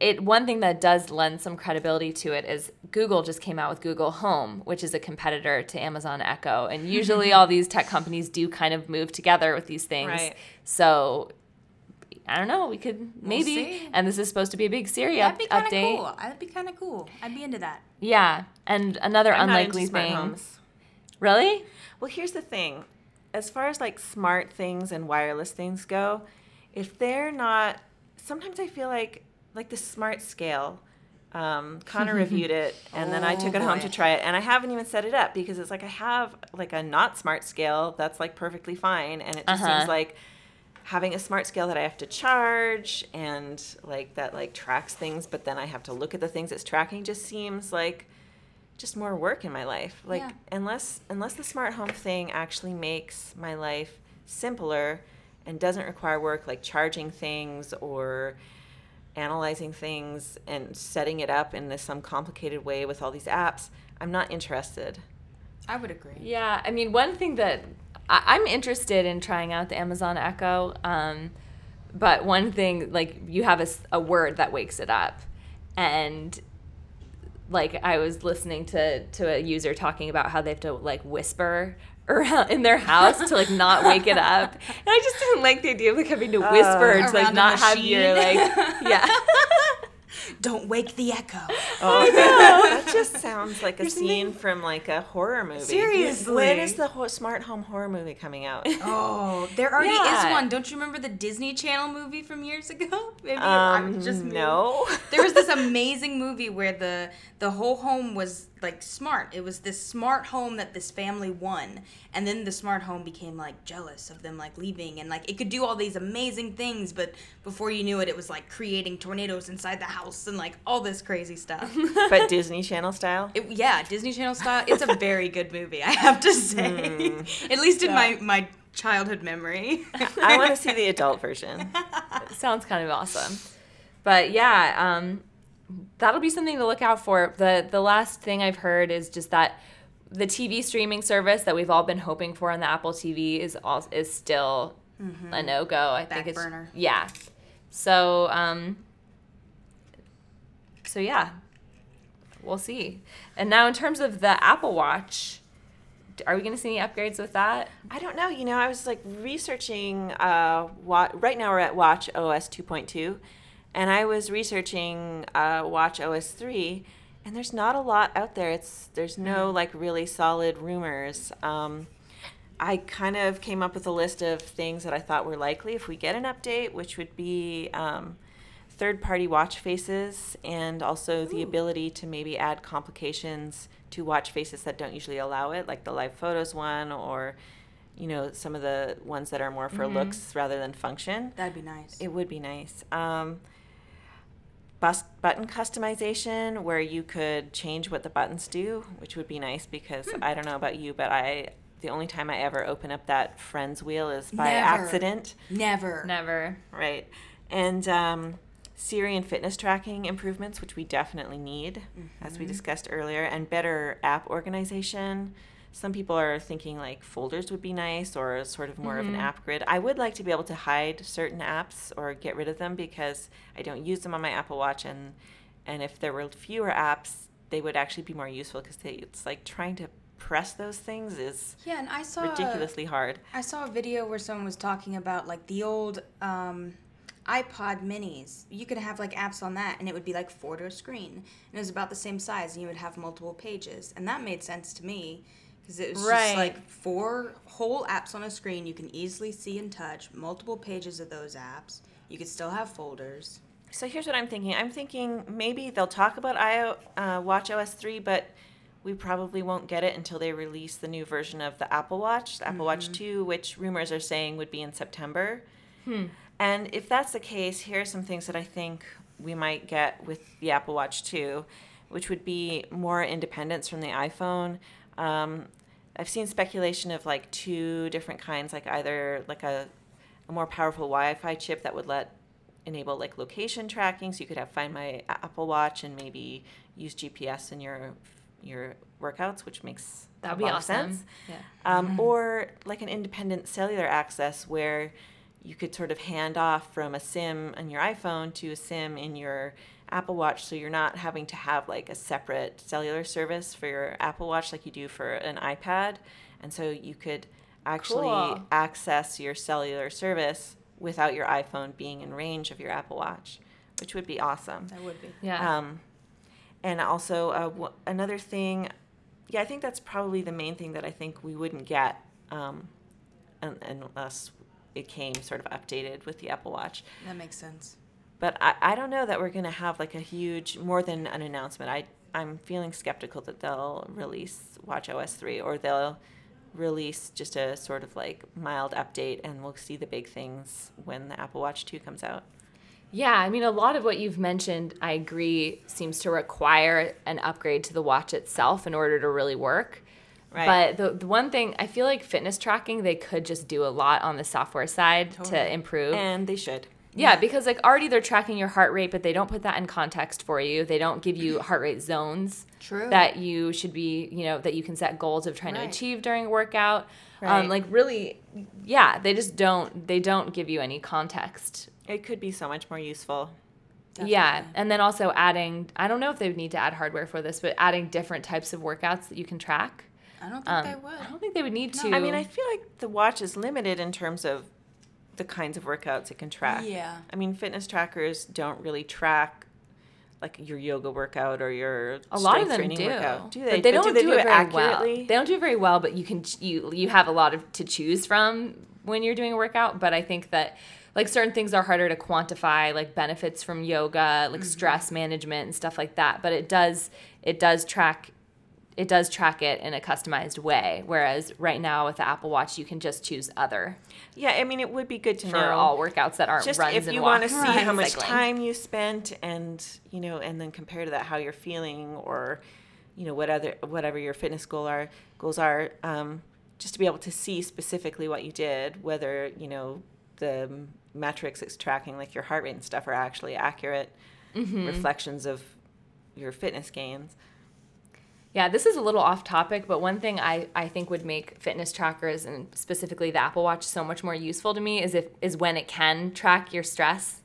it one thing that does lend some credibility to it is Google just came out with Google Home, which is a competitor to Amazon Echo, and usually all these tech companies do kind of move together with these things. Right. So. I don't know. We could maybe, see. and this is supposed to be a big Siri That'd be update. cool. That'd be kind of cool. I'd be into that. Yeah, and another I'm unlikely thing. Really? Well, here's the thing. As far as like smart things and wireless things go, if they're not, sometimes I feel like like the smart scale. Um, Connor (laughs) reviewed it, and then I Oh, took it home to try it, and I haven't even set it up because it's like I have like a not smart scale that's like perfectly fine, and it just Uh-huh. seems like having a smart scale that I have to charge and like that like tracks things, but then I have to look at the things it's tracking just seems like just more work in my life. Like Yeah. unless unless the smart home thing actually makes my life simpler and doesn't require work like charging things or analyzing things and setting it up in this some complicated way with all these apps, I'm not interested. I would agree. Yeah, I mean, one thing that I, I'm interested in trying out the Amazon Echo, um, but one thing, like, you have a word that wakes it up. And, like, I was listening to, to a user talking about how they have to, like, whisper around in their house to, like, not wake it up. And I just didn't like the idea of, like, having to whisper oh. to, like, not have your, like, (laughs) yeah. Don't wake the echo. Oh, that (laughs) just sounds like a scene from like a horror movie. Seriously. when is the ho- smart home horror movie coming out? (laughs) Oh, there already Yeah. is one. Don't you remember the Disney Channel movie from years ago? (laughs) Maybe I Um, just no. There was this amazing movie where the the whole home was like smart. It was this smart home that this family won, and then the smart home became like jealous of them like leaving, and like it could do all these amazing things, but before you knew it, it was like creating tornadoes inside the house and like all this crazy stuff. (laughs) but Disney Channel style. It, yeah, Disney Channel style. It's a very good movie, I have to say. At least in my my childhood memory. I want to see the adult version. (laughs) Sounds kind of awesome. But yeah, um, that'll be something to look out for. The the last thing I've heard is just that the TV streaming service that we've all been hoping for on the Apple TV is all is still a no go. I think it's burner. yeah. So um, so yeah, we'll see. And now in terms of the Apple Watch, are we going to see any upgrades with that? I don't know. You know, I was like researching. Uh, what right now we're at Watch OS 2.2, and I was researching uh, Watch OS 3, and there's not a lot out there. It's there's no like really solid rumors. Um, I kind of came up with a list of things that I thought were likely if we get an update, which would be um, third party watch faces and also the ability to maybe add complications to watch faces that don't usually allow it, like the live photos one or you know some of the ones that are more for looks rather than function. That'd be nice. It would be nice. Um, bus, button customization, where you could change what the buttons do, which would be nice because I don't know about you, but I the only time I ever open up that friends wheel is by Never. accident, Never. Never. right? And um, Siri and fitness tracking improvements, which we definitely need, as we discussed earlier, and better app organization. Some people are thinking like folders would be nice or sort of more of an app grid. I would like to be able to hide certain apps or get rid of them because I don't use them on my Apple Watch and and if there were fewer apps, they would actually be more useful because it's like trying to press those things is Yeah, and I saw ridiculously hard. I saw a video where someone was talking about like the old um, iPod minis. You could have like apps on that and it would be like four to a screen. And it was about the same size and you would have multiple pages. And that made sense to me because it was Right. just like four whole apps on a screen you can easily see and touch, multiple pages of those apps. You could still have folders. So here's what I'm thinking. I'm thinking maybe they'll talk about IO, uh, Watch OS 3, but we probably won't get it until they release the new version of the Apple Watch, the Apple Watch 2, which rumors are saying would be in September. And if that's the case, here are some things that I think we might get with the Apple Watch 2, which would be more independence from the iPhone. Um, I've seen speculation of like two different kinds, like either like a, a more powerful Wi-Fi chip that would let enable like location tracking, so you could have Find My Apple Watch and maybe use GPS in your your workouts, which makes That'd be awesome. sense Yeah. um, or like an independent cellular access where you could sort of hand off from a sim on your iphone to a sim in your apple watch so you're not having to have like a separate cellular service for your apple watch like you do for an ipad and so you could actually Cool. access your cellular service without your iphone being in range of your apple watch which would be awesome That would be. Yeah. um, and also uh, w- another thing, yeah, I think that's probably the main thing that I think we wouldn't get um, un- unless it came sort of updated with the Apple Watch. That makes sense. But I, I don't know that we're going to have like a huge, more than an announcement. I, I'm feeling skeptical that they'll release Watch OS 3 or they'll release just a sort of like mild update and we'll see the big things when the Apple Watch 2 comes out. Yeah, I mean, a lot of what you've mentioned, I agree, seems to require an upgrade to the watch itself in order to really work. Right. But the, the one thing, I feel like fitness tracking, they could just do a lot on the software side to improve. And they should. Yeah, because like already they're tracking your heart rate, but they don't put that in context for you. They don't give you heart rate zones True. that you should be, you know, that you can set goals of trying Right. to achieve during a workout. Right. Um, like really, yeah, they just don't. They don't give you any context It could be so much more useful. Yeah, and then also adding, I don't know if they would need to add hardware for this, but adding different types of workouts that you can track. I don't think Um, they would. I don't think they would need No. to. I mean, I feel like the watch is limited in terms of the kinds of workouts it can track. Yeah. I mean, fitness trackers don't really track like your yoga workout or your a lot of them training do. workout. Do they? But they But don't do do, they it, very well. accurately? They don't do it very well, but you can you you have a lot of to choose from when you're doing a workout. But I think that like certain things are harder to quantify, like benefits from yoga, Mm-hmm. like stress management and stuff like that. But it does it does track it does track it in a customized way. Whereas right now with the Apple Watch, you can just choose other Yeah, I mean, it would be good to for know all workouts that aren't just runs if you want to see Right. how much cycling. time you spent and you know and then compare to that how you're feeling or you know what other whatever your fitness goal are goals are um, just to be able to see specifically what you did whether you know the metrics it's tracking like your heart rate and stuff are actually accurate Mm-hmm. reflections of your fitness gains Yeah, this is a little off topic, but one thing I, I think would make fitness trackers and specifically the Apple Watch so much more useful to me is if is when it can track your stress.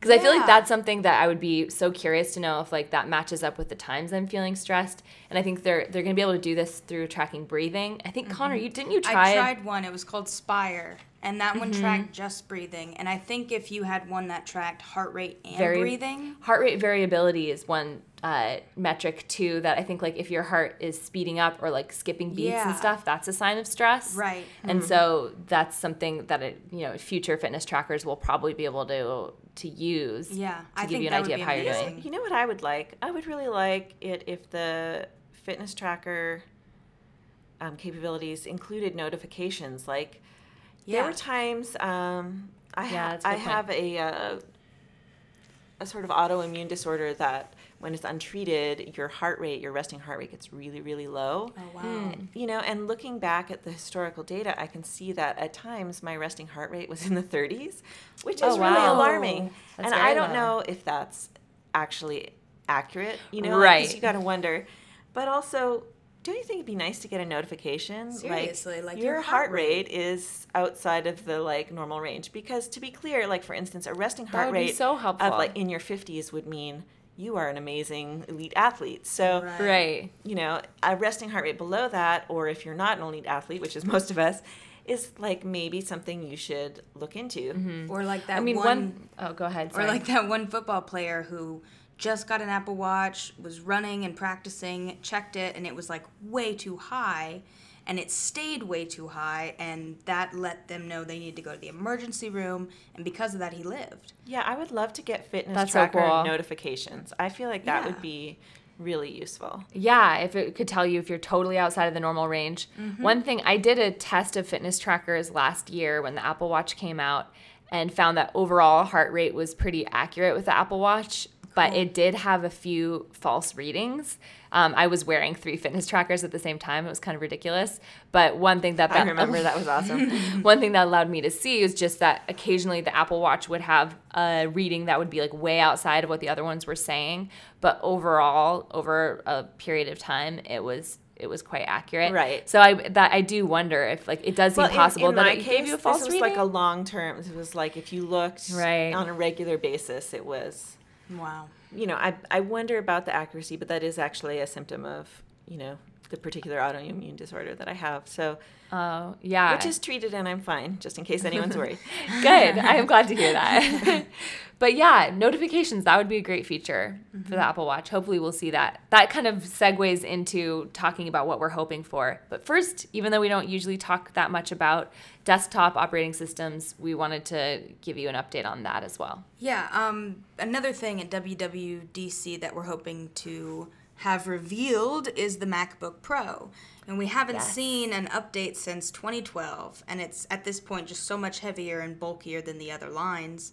Because I feel like that's something that I would be so curious to know if like that matches up with the times I'm feeling stressed. And I think they're they're gonna be able to do this through tracking breathing. I think Connor, mm-hmm. you didn't you try? I it? tried one. It was called Spire, and that Mm-hmm. one tracked just breathing. And I think if you had one that tracked heart rate and Very- breathing, Heart rate variability is one uh, metric too that I think like if your heart is speeding up or like skipping beats Yeah. and stuff, that's a sign of stress. Right. And so that's something that it, you know future fitness trackers will probably be able to to use. yeah, To I give think you an that idea would of be how you're doing. You know what I would like? I would really like it if the fitness tracker um, capabilities included notifications. Like there were times um, I, Yeah, ha- that's a I point. have a uh, a sort of autoimmune disorder that when it's untreated, your heart rate, your resting heart rate gets really, really low. Oh wow. Hmm. You know, and looking back at the historical data, I can see that at times my resting heart rate was in the 30s, which is Oh, really wow. alarming. That's and I don't low. know if that's actually accurate, you know, Right. Because you got to wonder. But also, don't you think it'd be nice to get a notification? Seriously, like your, your heart heart rate is outside of the like normal range. Because to be clear, like for instance, a resting heart rate so helpful. of like in your 50s would mean you are an amazing elite athlete. So Right. Right. you know, a resting heart rate below that, or if you're not an elite athlete, which is (laughs) most of us, is like maybe something you should look into. Mm-hmm. Or like that I mean, one, one, oh, go ahead. or like that one football player who just got an Apple Watch, was running and practicing, checked it, and it was like way too high, and it stayed way too high, and that let them know they needed to go to the emergency room, and because of that, he lived. Yeah, I would love to get fitness That's so tracker cool. notifications. I feel like that Yeah. would be really useful. Yeah, if it could tell you if you're totally outside of the normal range. Mm-hmm. One thing, I did a test of fitness trackers last year when the Apple Watch came out and found that overall heart rate was pretty accurate with the Apple Watch, but it did have a few false readings. Um, I was wearing three fitness trackers at the same time. It was kind of ridiculous. But one thing that, I remember that was awesome. (laughs) one thing that allowed me to see is just that occasionally the Apple Watch would have a reading that would be like way outside of what the other ones were saying, but overall, over a period of time, it was it was quite accurate. Right. So I that I do wonder if like it does seem Well, in- possible in, that my it case, gave you a false this was reading. like a long term. It was like if you looked Right. on a regular basis, it was. Wow. You know, I I wonder about the accuracy, but that is actually a symptom of you know the particular autoimmune disorder that I have. So, oh yeah. which is treated and I'm fine, just in case anyone's (laughs) worried. Good. I am (laughs) glad to hear that. (laughs) but yeah, notifications, that would be a great feature for the Apple Watch. Hopefully, we'll see that. That kind of segues into talking about what we're hoping for. But first, even though we don't usually talk that much about desktop operating systems, we wanted to give you an update on that as well. Yeah, um, another thing at WWDC that we're hoping to have revealed is the MacBook Pro. And we haven't Yes. seen an update since 2012, and it's at this point just so much heavier and bulkier than the other lines.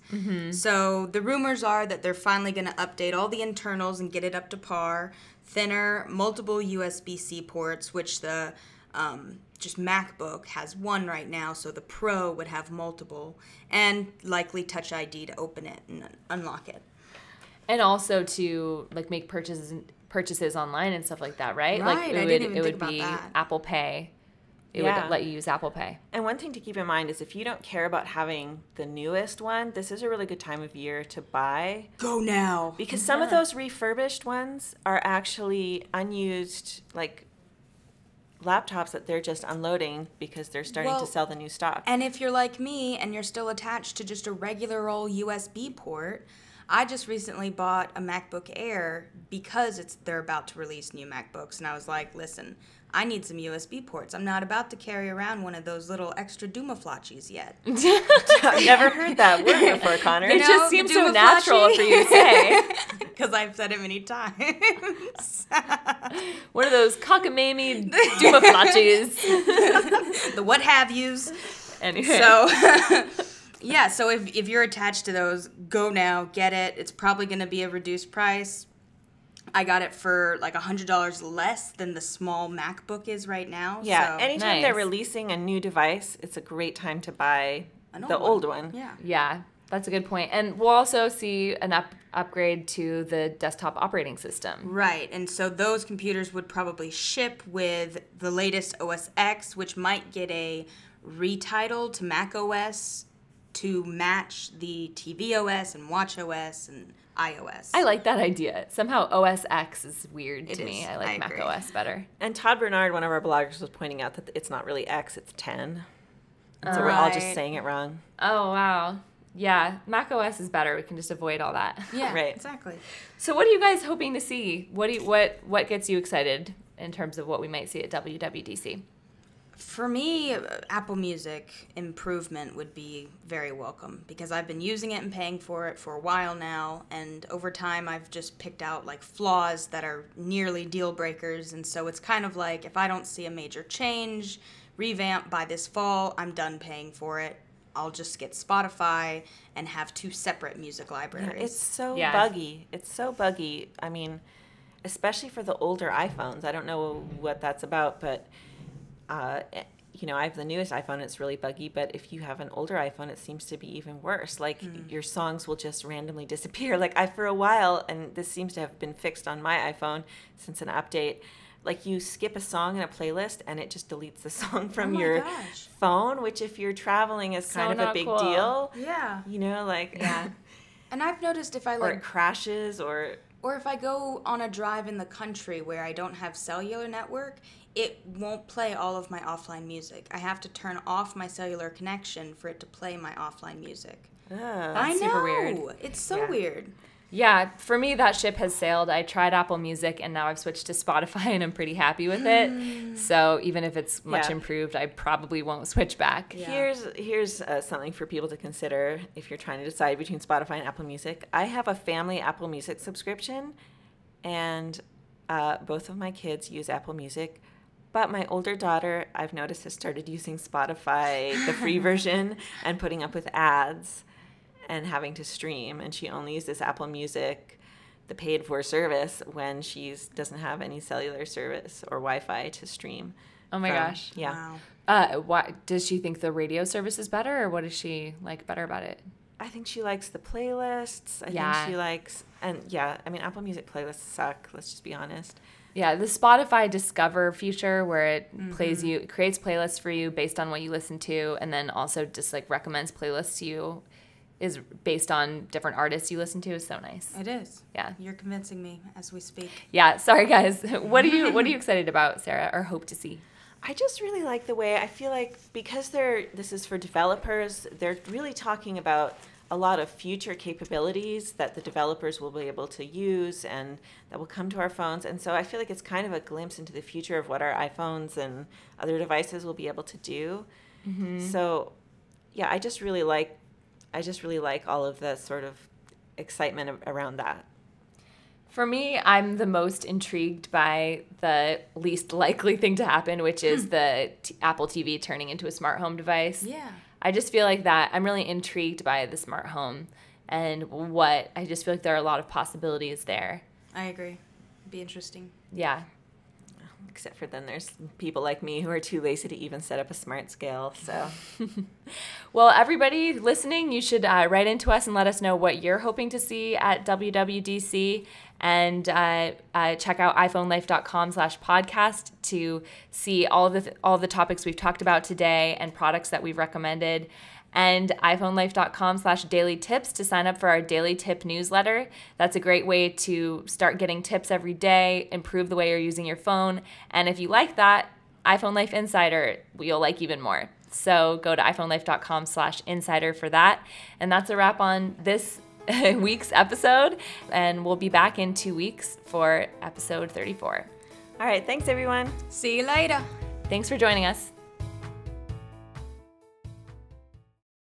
So the rumors are that they're finally going to update all the internals and get it up to par. Thinner, multiple USB C ports, which the um, just MacBook has one right now, so the Pro would have multiple, and likely Touch ID to open it and unlock it. And also to like make purchases purchases online and stuff like that, right? Right, Like I it didn't would even it think would about be that. Apple Pay. It Yeah. would let you use Apple Pay. And one thing to keep in mind is if you don't care about having the newest one, this is a really good time of year to buy Go now. because some of those refurbished ones are actually unused like laptops that they're just unloading because they're starting Well, to sell the new stock. And if you're like me and you're still attached to just a regular old USB port, I just recently bought a MacBook Air because it's they're about to release new MacBooks and I was like, listen, I need some USB ports. I'm not about to carry around one of those little extra Dumaflachis yet. (laughs) I've never heard that word (laughs) before, Connor. It know, just seems so natural for you to say. (laughs) Because because I've said it many times. One of those cockamamie dumaflachis. the what have yous. anyway. So, yeah, so if, if you're attached to those, go now, get it. It's probably going to be a reduced price. I got it for like $100 less than the small MacBook is right now. Yeah, so. anytime they're releasing a new device, it's a great time to buy An the old old one. Yeah. Yeah, that's a good point. And we'll also see an up upgrade to the desktop operating system. Right, and so those computers would probably ship with the latest OS X, which might get a retitle to Mac OS to match the TV OS and Watch OS and iOS. I like that idea. Somehow OS X is weird to It me. is. I like I Mac agree. OS better. And Todd Bernhard, one of our bloggers, was pointing out that it's not really X, it's 10. And so we're all just saying it wrong. Oh wow. Yeah, Mac OS is better. We can just avoid all that. yeah, (laughs) Right. exactly. So what are you guys hoping to see? What do you, what what gets you excited in terms of what we might see at WWDC? For me, uh, Apple Music improvement would be very welcome because I've been using it and paying for it for a while now, and over time I've just picked out like flaws that are nearly deal breakers, and so it's kind of like if I don't see a major change, revamp by this fall, I'm done paying for it. I'll just get Spotify and have two separate music Yeah, libraries. it's so Yeah. buggy. It's so buggy. I mean, especially for the older iPhones. I don't know what that's about, but uh, you know, I have the newest iPhone. It's really buggy. But if you have an older iPhone, it seems to be even worse. Like your songs will just randomly (laughs) disappear. Like I, for a while, and this seems to have been fixed on my iPhone since an update. Like you skip a song in a playlist and it just deletes the (laughs) song from Oh your gosh. phone, which if you're traveling is So kind of a big cool. deal. yeah. You know, like Yeah. (laughs) And I've noticed if I or like it crashes or Or if I go on a drive in the country where I don't have cellular network, it won't play all of my offline music. I have to turn off my cellular connection for it to play my offline music. Ugh. I know. super weird. It's so Yeah. weird. Yeah, for me that ship has sailed. I tried Apple Music and now I've switched to Spotify (laughs) and I'm pretty happy with it. So even if it's much Yeah. improved, I probably won't switch back. Yeah. Here's here's uh, something for people to consider if you're trying to decide between Spotify and Apple Music. I have a family Apple Music subscription, and uh, both of my kids use Apple Music. But my older daughter, I've noticed, has started using Spotify, the free (laughs) version, and putting up with ads and having to stream. And she only uses Apple Music, the paid for service, when she doesn't have any cellular service or Wi Fi to stream. Oh my from. gosh. Yeah. Wow. Uh, why does she think the radio service is better, or what does she like better about it? I think she likes the playlists. I Yeah. think she likes, and yeah, I mean, Apple Music playlists suck. Let's just be honest. Yeah, the Spotify Discover feature where it Mm-hmm. plays you, creates playlists for you based on what you listen to, and then also just like recommends playlists to you, is based on different artists you listen to. Is so nice. It is. Yeah, You're convincing me as we speak. yeah. Sorry guys. (laughs) What are you What are you (laughs) excited about, Sarah, or hope to see? I just really like the way I feel like because they're this is for developers, they're really talking about a lot of future capabilities that the developers will be able to use and that will come to our phones. And so I feel like it's kind of a glimpse into the future of what our iPhones and other devices will be able to do. Mm-hmm. So yeah, I just really like I just really like all of the sort of excitement around that. For me, I'm the most intrigued by the least (laughs) likely thing to happen, which is hmm. the t- Apple TV turning into a smart home device. Yeah. I just feel like that. I'm really intrigued by the smart home and what I just feel like there are a lot of possibilities there. I agree. Be interesting. Yeah. Except for then there's people like me who are too lazy to even set up a smart scale. So (laughs) (laughs) Well, everybody listening, you should uh, write into us and let us know what you're hoping to see at WWDC, and uh, uh, check out iPhoneLife.com slash podcast to see all the th- all the topics we've talked about today and products that we've recommended. And iphonelife.com slash daily tips to sign up for our daily tip newsletter. That's a great way to start getting tips every day, improve the way you're using your phone, and if you like that, iPhone Life Insider, you'll like even more. So go to iPhoneLife.com slash insider for that. And that's a wrap on this (laughs) week's episode. And we'll be back in two weeks for episode 34. all right, thanks everyone. See you later. Thanks for joining us.